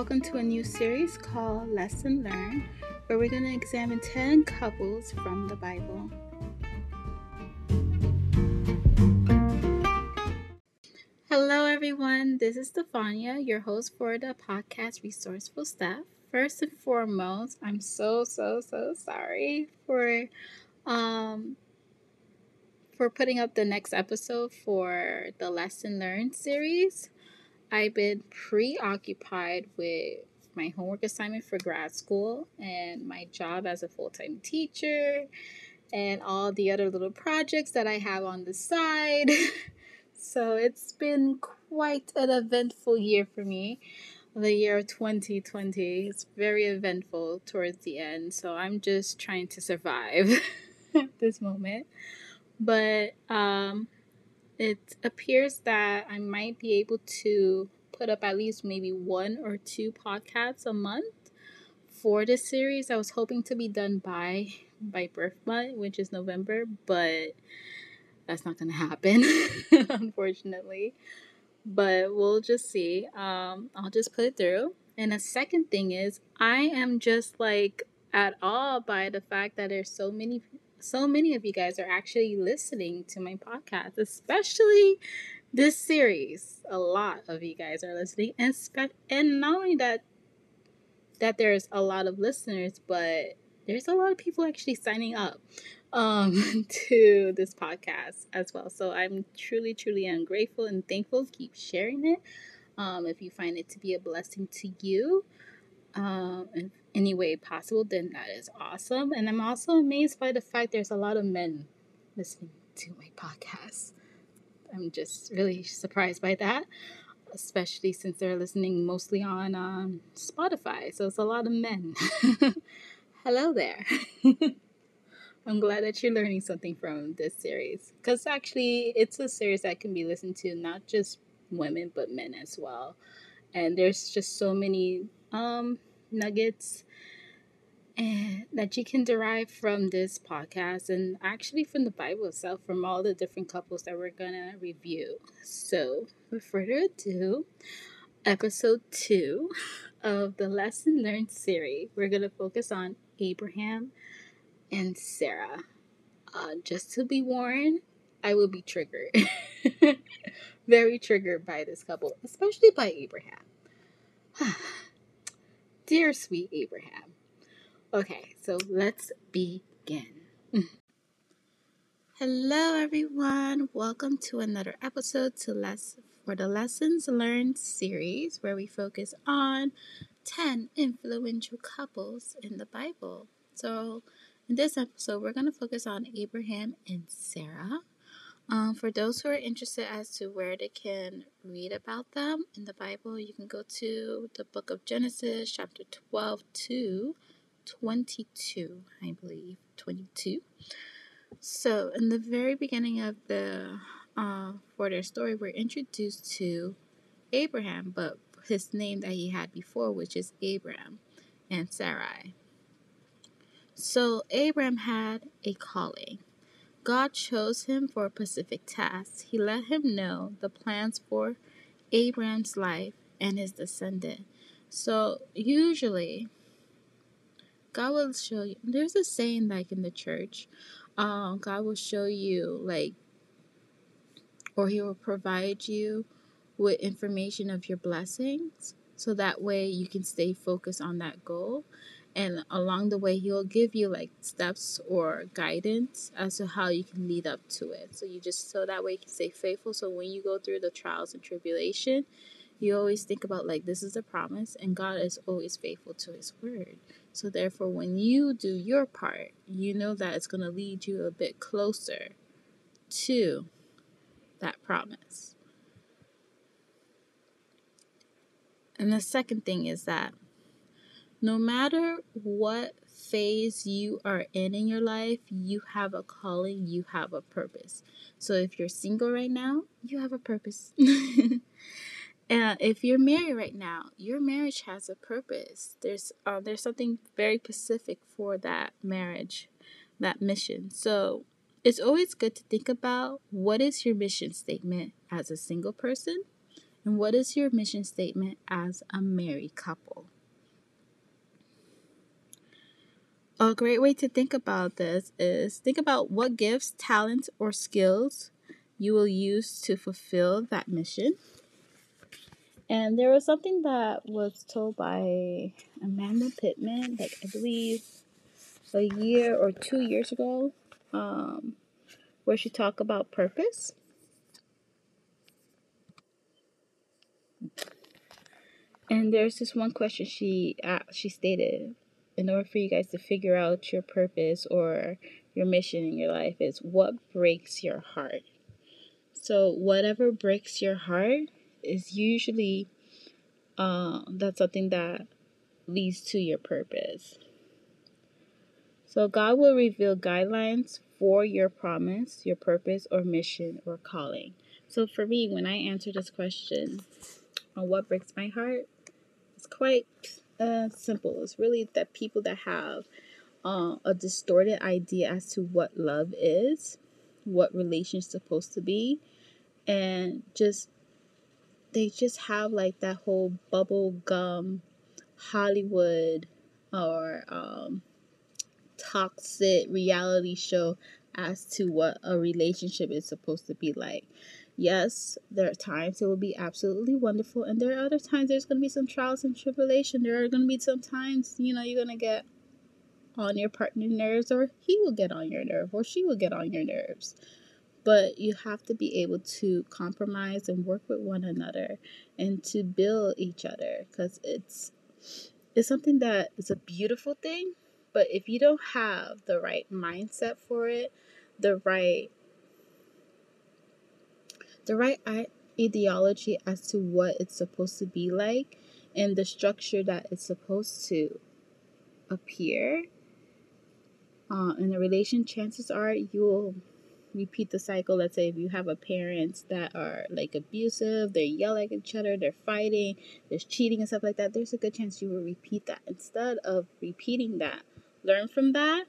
welcome to a new series called Lesson Learned, where we're going to examine 10 couples from the Bible. Hello, everyone. This is Stefania, your host for the podcast Resourceful Steph. First and foremost, I'm so so so sorry for um for putting up the next episode for the lesson learned series. I've been preoccupied with my homework assignment for grad school and my job as a full-time teacher and all the other little projects that I have on the side. so it's been quite an eventful year for me. The year 2020 is very eventful towards the end, so I'm just trying to survive this moment. But um it appears that I might be able to put up at least maybe one or two podcasts a month for this series. I was hoping to be done by by birth month, which is November, but that's not gonna happen, unfortunately. But we'll just see. Um, I'll just put it through. And the second thing is, I am just like at all by the fact that there's so many so many of you guys are actually listening to my podcast, especially this series. A lot of you guys are listening, and spe- and not only that, that there's a lot of listeners, but there's a lot of people actually signing up um, to this podcast as well. So I'm truly, truly ungrateful and thankful. Keep sharing it um, if you find it to be a blessing to you um, in any way possible, then that is awesome. And I'm also amazed by the fact there's a lot of men listening to my podcast. I'm just really surprised by that, especially since they're listening mostly on um, Spotify. So it's a lot of men. Hello there. I'm glad that you're learning something from this series because actually, it's a series that can be listened to not just women but men as well. And there's just so many um, nuggets and that you can derive from this podcast and actually from the Bible itself, from all the different couples that we're gonna review. So, without further ado, episode two of the Lesson Learned series, we're gonna focus on Abraham and Sarah. Uh, just to be warned, I will be triggered. Very triggered by this couple, especially by Abraham. Dear sweet Abraham. Okay, so let's begin. Hello, everyone. Welcome to another episode to less for the Lessons Learned series, where we focus on 10 influential couples in the Bible. So, in this episode, we're going to focus on Abraham and Sarah. Um, for those who are interested as to where they can read about them in the Bible, you can go to the book of Genesis, chapter 12 to 22, I believe. 22. So, in the very beginning of the uh, for their story, we're introduced to Abraham, but his name that he had before, which is Abram and Sarai. So, Abram had a calling God chose him for a specific task. He let him know the plans for Abraham's life and his descendant. So usually, God will show you. There's a saying like in the church, um, God will show you like, or He will provide you with information of your blessings, so that way you can stay focused on that goal and along the way he'll give you like steps or guidance as to how you can lead up to it. So you just so that way you can stay faithful. So when you go through the trials and tribulation you always think about like this is a promise and god is always faithful to his word. So therefore when you do your part you know that it's going to lead you a bit closer to that promise. And the second thing is that no matter what phase you are in in your life, you have a calling, you have a purpose. So if you're single right now, you have a purpose. if you're married right now, your marriage has a purpose. There's uh, there's something very specific for that marriage, that mission. So it's always good to think about what is your mission statement as a single person And what is your mission statement as a married couple? A great way to think about this is think about what gifts, talents, or skills you will use to fulfill that mission. And there was something that was told by Amanda Pittman, like I believe a year or two years ago, um, where she talked about purpose. And there's this one question she uh, she stated in order for you guys to figure out your purpose or your mission in your life is what breaks your heart. So whatever breaks your heart is usually uh, that's something that leads to your purpose. So God will reveal guidelines for your promise, your purpose, or mission or calling. So for me, when I answer this question on what breaks my heart, it's quite uh, simple. It's really that people that have uh, a distorted idea as to what love is, what relation's supposed to be, and just they just have like that whole bubble gum Hollywood or um, toxic reality show as to what a relationship is supposed to be like. Yes, there are times it will be absolutely wonderful, and there are other times there's going to be some trials and tribulation. There are going to be some times, you know, you're going to get on your partner's nerves, or he will get on your nerve, or she will get on your nerves. But you have to be able to compromise and work with one another and to build each other because it's it's something that is a beautiful thing. But if you don't have the right mindset for it, the right the right ideology as to what it's supposed to be like and the structure that it's supposed to appear uh, in a relation, chances are you'll repeat the cycle. Let's say if you have a parents that are like abusive, they yell at each other, they're fighting, there's cheating and stuff like that, there's a good chance you will repeat that. Instead of repeating that, learn from that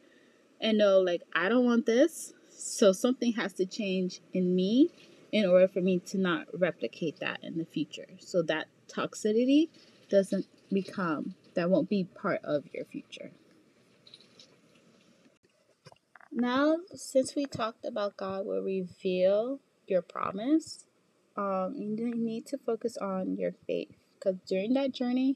and know like I don't want this. So something has to change in me in order for me to not replicate that in the future. So that toxicity doesn't become, that won't be part of your future. Now, since we talked about God will reveal your promise, um, you need to focus on your faith because during that journey,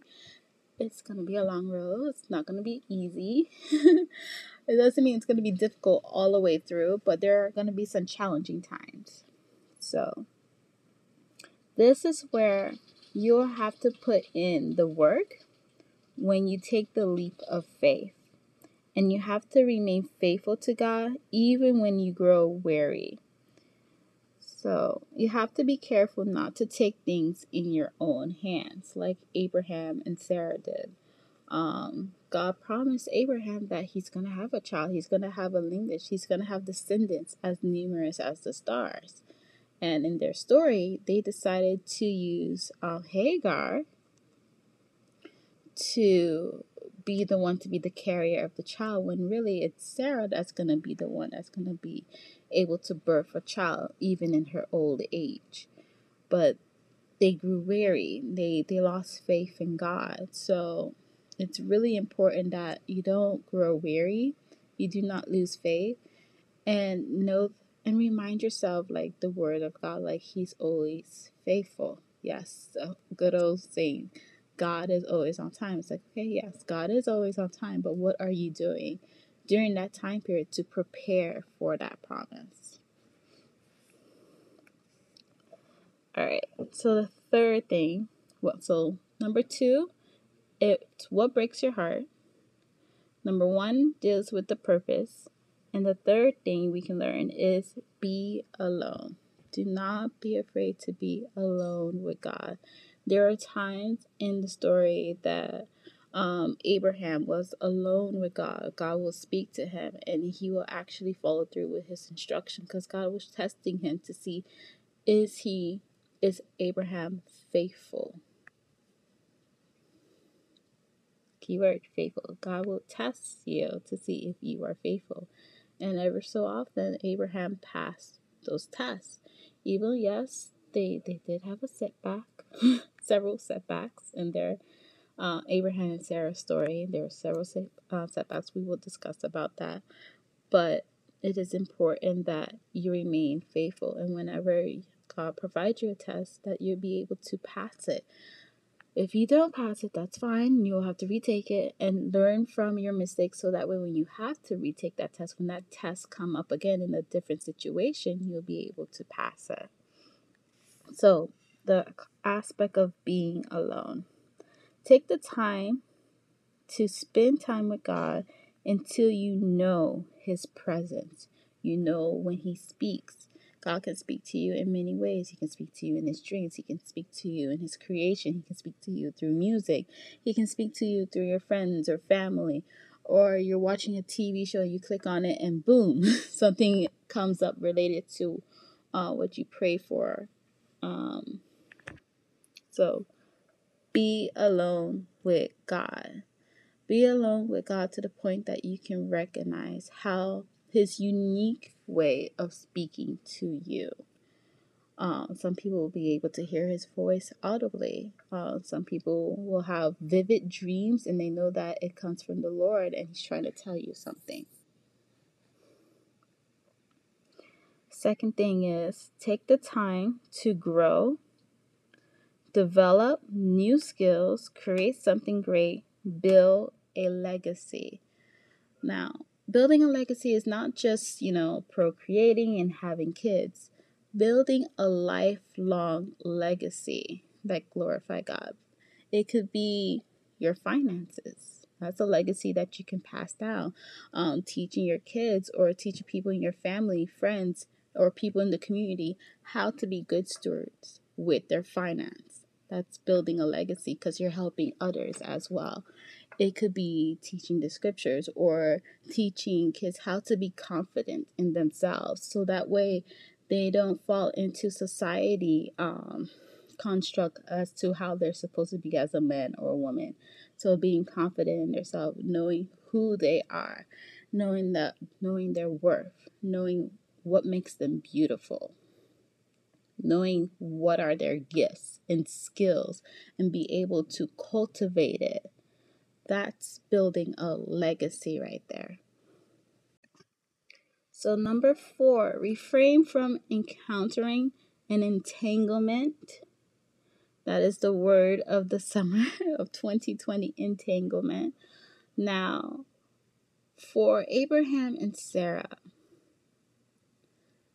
it's going to be a long road. It's not going to be easy. it doesn't mean it's going to be difficult all the way through, but there are going to be some challenging times. So, this is where you'll have to put in the work when you take the leap of faith. And you have to remain faithful to God even when you grow weary. So you have to be careful not to take things in your own hands, like Abraham and Sarah did. Um, God promised Abraham that he's going to have a child, he's going to have a lineage, he's going to have descendants as numerous as the stars. And in their story, they decided to use uh, Hagar to be the one to be the carrier of the child when really it's Sarah that's going to be the one that's going to be able to birth a child even in her old age. But they grew weary. They they lost faith in God. So it's really important that you don't grow weary. You do not lose faith and know and remind yourself like the word of God, like He's always faithful. Yes, a good old saying. God is always on time. It's like, okay, yes, God is always on time, but what are you doing during that time period to prepare for that promise? All right, so the third thing, well, so number two, it's what breaks your heart. Number one deals with the purpose. And the third thing we can learn is be alone. Do not be afraid to be alone with God. There are times in the story that um, Abraham was alone with God. God will speak to him and he will actually follow through with his instruction because God was testing him to see is he is Abraham faithful? Keyword faithful. God will test you to see if you are faithful. And ever so often, Abraham passed those tests. Even, yes, they they did have a setback, several setbacks in their uh, Abraham and Sarah story. There were several set, uh, setbacks. We will discuss about that, but it is important that you remain faithful, and whenever God provides you a test, that you'll be able to pass it. If you don't pass it, that's fine. You'll have to retake it and learn from your mistakes so that way when you have to retake that test, when that test come up again in a different situation, you'll be able to pass it. So, the aspect of being alone. Take the time to spend time with God until you know his presence. You know when he speaks. God can speak to you in many ways. He can speak to you in his dreams. He can speak to you in his creation. He can speak to you through music. He can speak to you through your friends or family. Or you're watching a TV show, you click on it, and boom, something comes up related to uh, what you pray for. Um, so be alone with God. Be alone with God to the point that you can recognize how his unique way of speaking to you. Um, some people will be able to hear his voice audibly. Uh, some people will have vivid dreams and they know that it comes from the Lord and he's trying to tell you something. Second thing is take the time to grow, develop new skills, create something great, build a legacy. Now, building a legacy is not just, you know, procreating and having kids. Building a lifelong legacy that glorify God. It could be your finances. That's a legacy that you can pass down. Um, teaching your kids or teaching people in your family, friends, or people in the community how to be good stewards with their finance. That's building a legacy because you're helping others as well. It could be teaching the scriptures or teaching kids how to be confident in themselves so that way they don't fall into society um, construct as to how they're supposed to be as a man or a woman. So being confident in yourself, knowing who they are, knowing that knowing their worth, knowing what makes them beautiful, knowing what are their gifts and skills and be able to cultivate it that's building a legacy right there. So, number four, refrain from encountering an entanglement. That is the word of the summer of 2020 entanglement. Now, for Abraham and Sarah,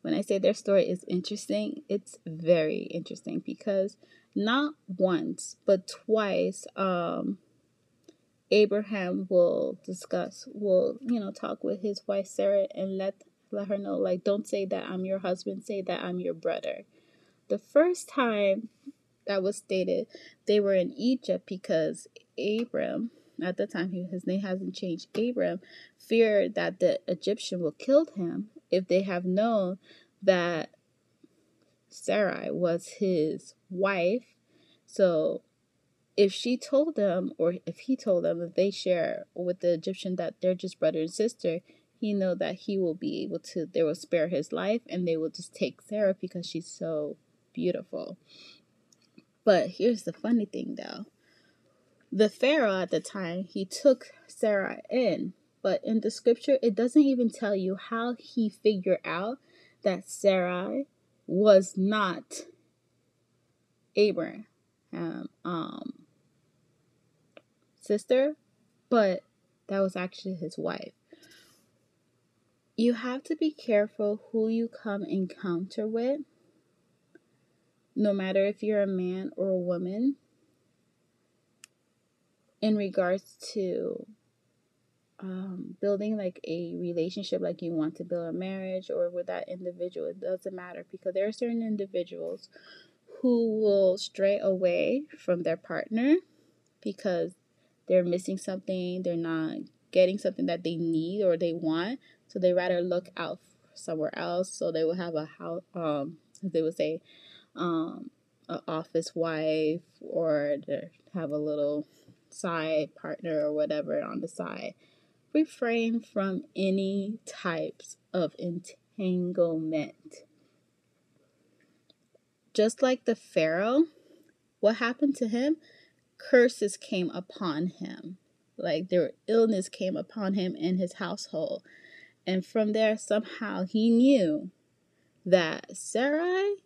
when I say their story is interesting, it's very interesting because not once, but twice, um, Abraham will discuss, will, you know, talk with his wife Sarah and let let her know like don't say that I'm your husband, say that I'm your brother. The first time that was stated, they were in Egypt because Abram, at the time his name hasn't changed, Abram feared that the Egyptian will kill him if they have known that Sarai was his wife. So if she told them or if he told them that they share with the Egyptian that they're just brother and sister, he know that he will be able to they will spare his life and they will just take Sarah because she's so beautiful. But here's the funny thing though. The Pharaoh at the time, he took Sarah in, but in the scripture it doesn't even tell you how he figured out that Sarah was not Abraham um, sister, but that was actually his wife. You have to be careful who you come encounter with, no matter if you're a man or a woman, in regards to um, building like a relationship, like you want to build a marriage or with that individual. It doesn't matter because there are certain individuals who will stray away from their partner because they're missing something, they're not getting something that they need or they want, so they rather look out somewhere else. So they will have a house, um, they would say, um, an office wife or have a little side partner or whatever on the side. Refrain from any types of entanglement. just like the Pharaoh, what happened to him? Curses came upon him. Like their illness came upon him and his household. And from there, somehow he knew that Sarai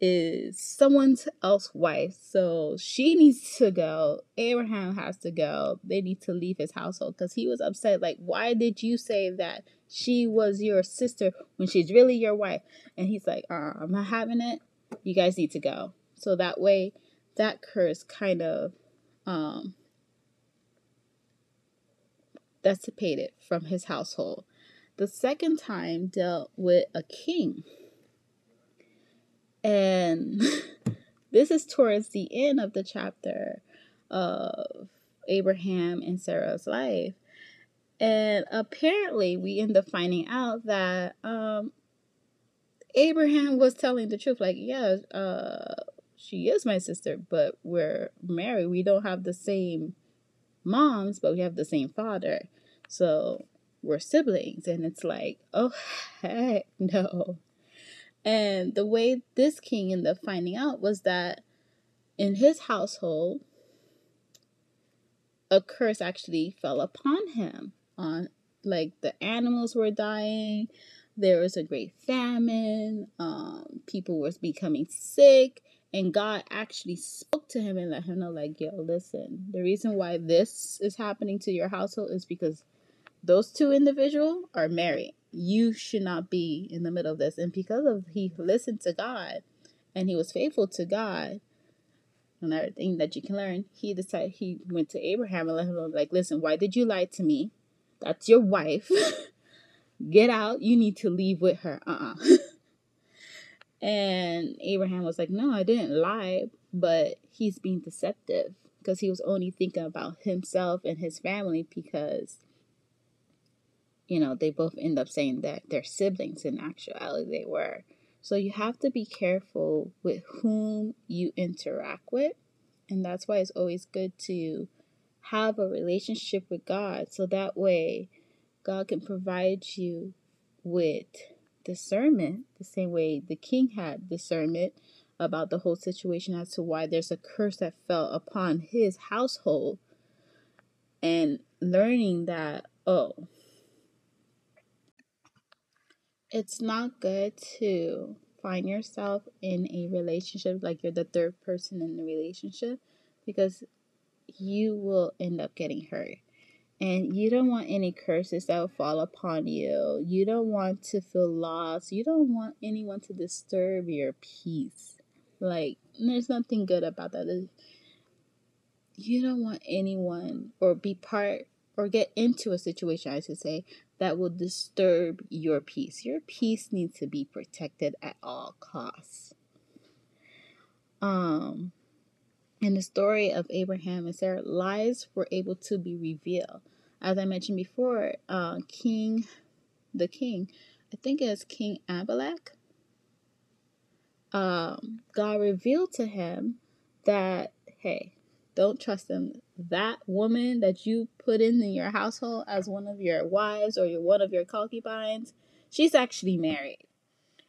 is someone else's wife. So she needs to go. Abraham has to go. They need to leave his household because he was upset. Like, why did you say that she was your sister when she's really your wife? And he's like, uh, I'm not having it. You guys need to go. So that way, that curse kind of um, dissipated from his household. The second time dealt with a king and this is towards the end of the chapter of Abraham and Sarah's life. And apparently, we end up finding out that um, Abraham was telling the truth. Like, yeah, uh, she is my sister, but we're married. We don't have the same moms, but we have the same father. So we're siblings. And it's like, oh, heck no. And the way this king ended up finding out was that in his household, a curse actually fell upon him. On like the animals were dying, there was a great famine, um, people were becoming sick, and God actually spoke to him and let him know, like, yo, listen, the reason why this is happening to your household is because those two individuals are married you should not be in the middle of this. And because of he listened to God and he was faithful to God, another thing that you can learn, he decided he went to Abraham and let him know, like, listen, why did you lie to me? That's your wife. Get out. You need to leave with her. Uh uh-uh. uh and Abraham was like, no, I didn't lie, but he's being deceptive because he was only thinking about himself and his family because you know, they both end up saying that they're siblings. In actuality, they were. So you have to be careful with whom you interact with. And that's why it's always good to have a relationship with God. So that way, God can provide you with discernment, the same way the king had discernment about the whole situation as to why there's a curse that fell upon his household. And learning that, oh, it's not good to find yourself in a relationship like you're the third person in the relationship because you will end up getting hurt. And you don't want any curses that will fall upon you. You don't want to feel lost. You don't want anyone to disturb your peace. Like, there's nothing good about that. You don't want anyone or be part or get into a situation, I should say, that will disturb your peace. Your peace needs to be protected at all costs. Um, in the story of Abraham and Sarah, lies were able to be revealed. As I mentioned before, uh, King, the king, I think it's King Abimelech, um, God revealed to him that, hey, don't trust them. That woman that you put in, in your household as one of your wives or your one of your concubines, she's actually married.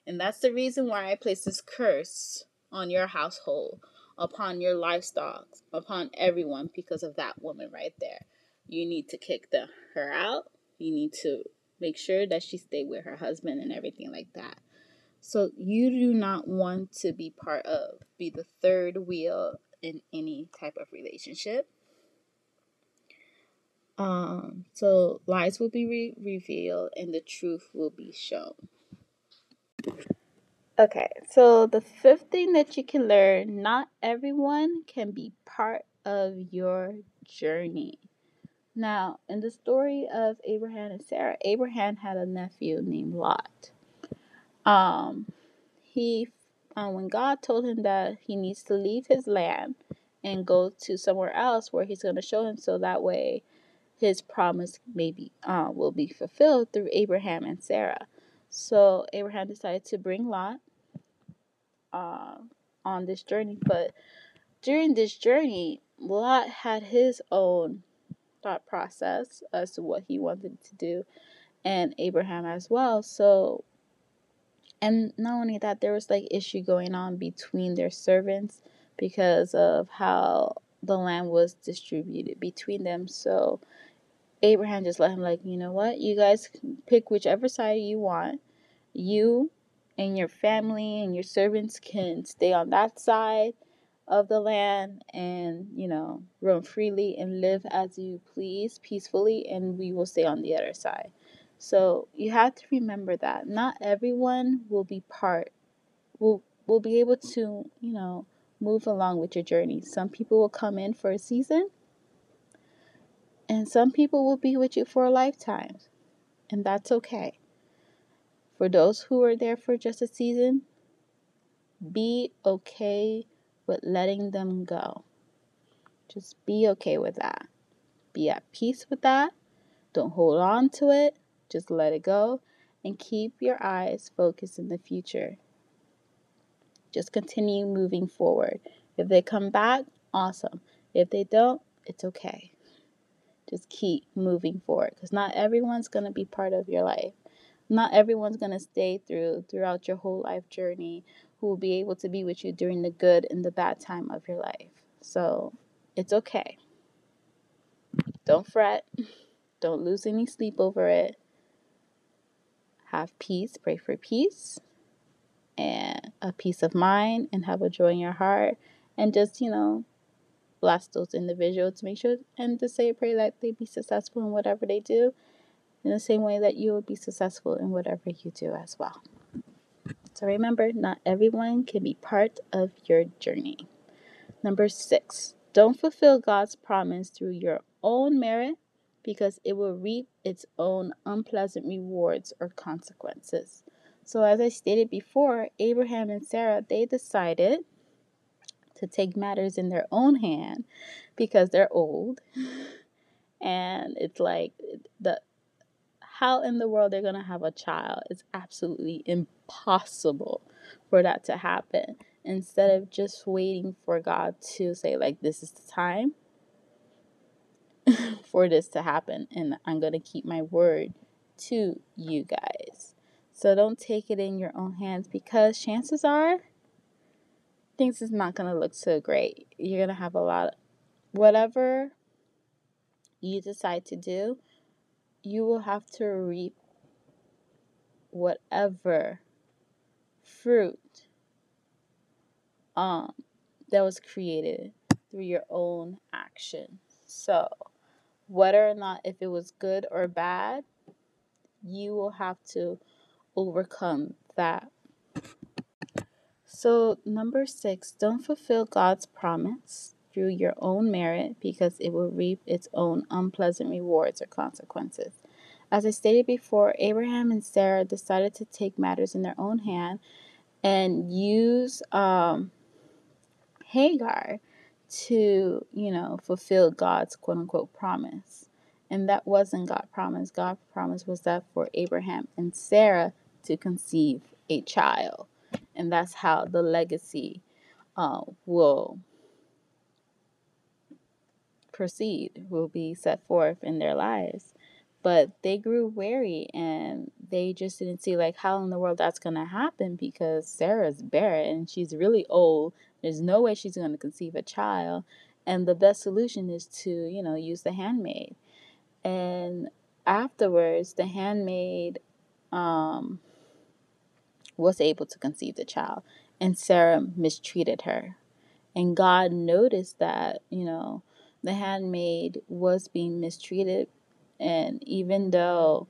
And that's the reason why I place this curse on your household, upon your livestock, upon everyone because of that woman right there. You need to kick the her out. You need to make sure that she stay with her husband and everything like that. So you do not want to be part of, be the third wheel in any type of relationship. Um, so lies will be re- revealed and the truth will be shown. Okay, so the fifth thing that you can learn not everyone can be part of your journey. Now, in the story of Abraham and Sarah, Abraham had a nephew named Lot. Um, he um, when God told him that he needs to leave his land and go to somewhere else where he's going to show him so that way his promise maybe uh, will be fulfilled through Abraham and Sarah. So Abraham decided to bring Lot uh, on this journey, but during this journey, Lot had his own thought process as to what he wanted to do, and Abraham as well. So and not only that, there was like issue going on between their servants because of how the land was distributed between them. So Abraham just let him like, you know what? You guys pick whichever side you want. You and your family and your servants can stay on that side of the land and, you know, roam freely and live as you please peacefully and we will stay on the other side. So, you have to remember that not everyone will be part will will be able to, you know, move along with your journey. Some people will come in for a season and some people will be with you for a lifetime, and that's okay. For those who are there for just a season, be okay with letting them go. Just be okay with that. Be at peace with that. Don't hold on to it. Just let it go and keep your eyes focused in the future. Just continue moving forward. If they come back, awesome. If they don't, it's okay just keep moving forward because not everyone's going to be part of your life not everyone's going to stay through throughout your whole life journey who will be able to be with you during the good and the bad time of your life. So it's okay. Don't fret. Don't lose any sleep over it. Have peace. Pray for peace and a peace of mind and have a joy in your heart. And just you know bless those individuals to make sure and to say a prayer that they be successful in whatever they do in the same way that you will be successful in whatever you do as well. So remember, not everyone can be part of your journey. Number six, don't fulfill God's promise through your own merit because it will reap its own unpleasant rewards or consequences. So, as I stated before, Abraham and Sarah, they decided to take matters in their own hand because they're old. And it's like the how in the world they're going to have a child it's absolutely impossible for that to happen instead of just waiting for god to say like this is the time for this to happen and i'm going to keep my word to you guys so don't take it in your own hands because chances are things is not going to look so great. You're going to have a lot of whatever you decide to do, you will have to reap whatever fruit um that was created through your own action. So, whether or not if it was good or bad, you will have to overcome that so, number six, don't fulfill God's promise through your own merit because it will reap its own unpleasant rewards or consequences. As I stated before, Abraham and Sarah decided to take matters in their own hand and use um, Hagar to, you know, fulfill God's quote unquote promise. And that wasn't God's promise. God's promise was that for Abraham and Sarah to conceive a child and that's how the legacy uh, will proceed, will be set forth in their lives. But they grew wary and they just didn't see like how in the world that's gonna happen because Sarah's barren and she's really old. There's no way she's gonna conceive a child. And the best solution is to, you know, use the handmaid. And afterwards the handmaid um was able to conceive the child, and Sarah mistreated her. And God noticed that, you know, the handmaid was being mistreated. And even though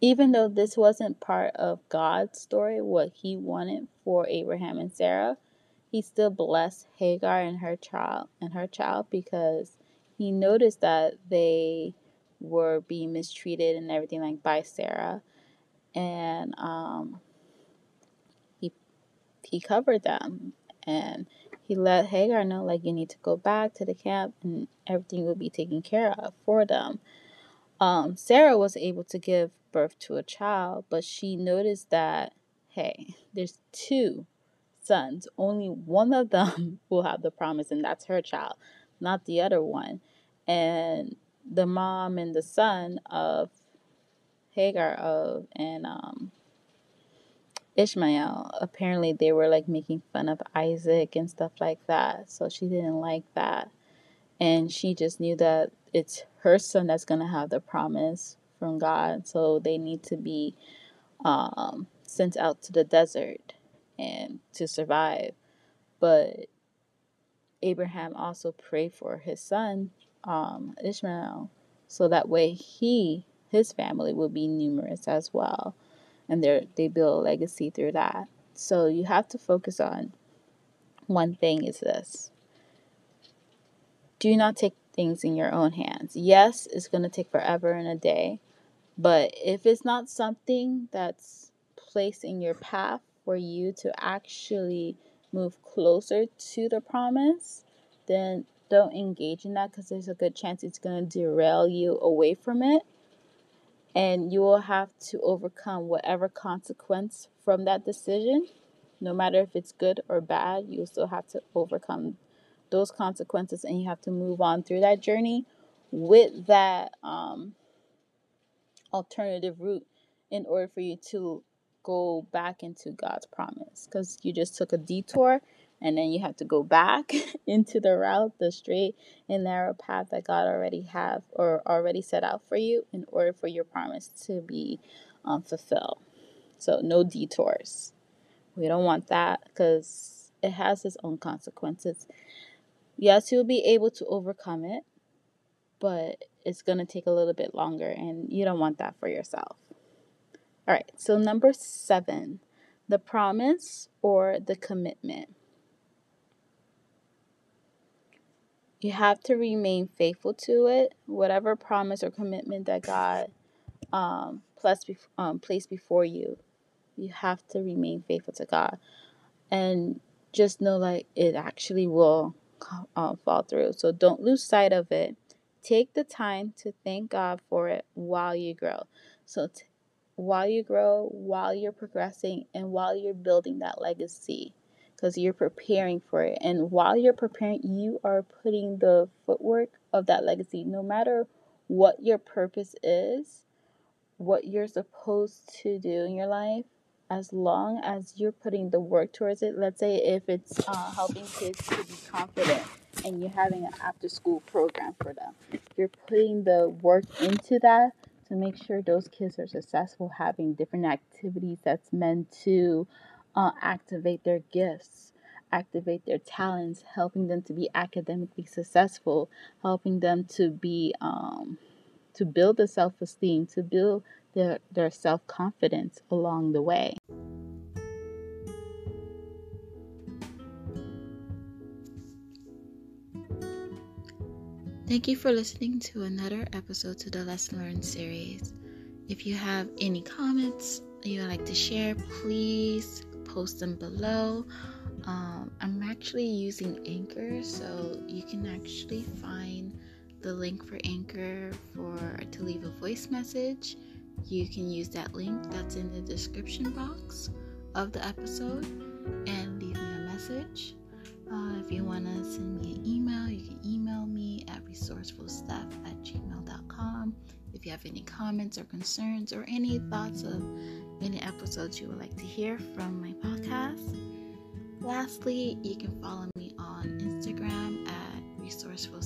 even though this wasn't part of God's story, what he wanted for Abraham and Sarah, he still blessed Hagar and her child and her child because he noticed that they were being mistreated and everything like by Sarah and um, he he covered them and he let Hagar know like you need to go back to the camp and everything will be taken care of for them. Um, Sarah was able to give birth to a child, but she noticed that hey, there's two sons. Only one of them will have the promise, and that's her child, not the other one. And the mom and the son of Hagar of and um, Ishmael, apparently they were like making fun of Isaac and stuff like that. So she didn't like that. And she just knew that it's her son that's going to have the promise from God. So they need to be um, sent out to the desert and to survive. But Abraham also prayed for his son, um, Ishmael, so that way he, his family, will be numerous as well and they they build a legacy through that. So you have to focus on one thing is this. Do not take things in your own hands. Yes, it's going to take forever and a day, but if it's not something that's placed in your path for you to actually move closer to the promise, then don't engage in that because there's a good chance it's going to derail you away from it and you will have to overcome whatever consequence from that decision. No matter if it's good or bad you still have to overcome those consequences and you have to move on through that journey with that um, alternative route in order for you to go back into god's promise. Because you just took a detour and then you have to go back into the route, the straight and narrow path that God already have or already set out for you in order for your promise to be um, fulfilled. So no detours. We don't want that because it has its own consequences. Yes, you'll be able to overcome it, but it's going to take a little bit longer, and you don't want that for yourself. All right, so number seven, the promise or the commitment. You have to remain faithful to it, whatever promise or commitment that God um, plus, um, placed before you. You have to remain faithful to God, and just know like it actually will uh, fall through. So don't lose sight of it. Take the time to thank God for it while you grow. So t- while you grow, while you're progressing, and while you're building that legacy because you're preparing for it. And while you're preparing, you are putting the footwork of that legacy. No matter what your purpose is, what you're supposed to do in your life, as long as you're putting the work towards it. Let's say if it's uh, helping kids to be confident and you're having an after school program for them, you're putting the work into that to make sure those kids are successful, having different activities that's meant to uh, activate their gifts, activate their talents, helping them to be academically successful, helping them to be um, to build the self esteem, to build their, their self confidence along the way. Thank you for listening to another episode to the Lesson Learned series. If you have any comments you would like to share, please post them below. Um, I'm actually using Anchor, so you can actually find the link for Anchor for to leave a voice message. You can use that link that's in the description box of the episode and leave me a message. Uh, if you want to send me an email, you can email me at resourcefulsteph at gmail.com. If you have any comments or concerns or any thoughts of any episodes you would like to hear from my podcast. Lastly, you can follow me on Instagram at resourceful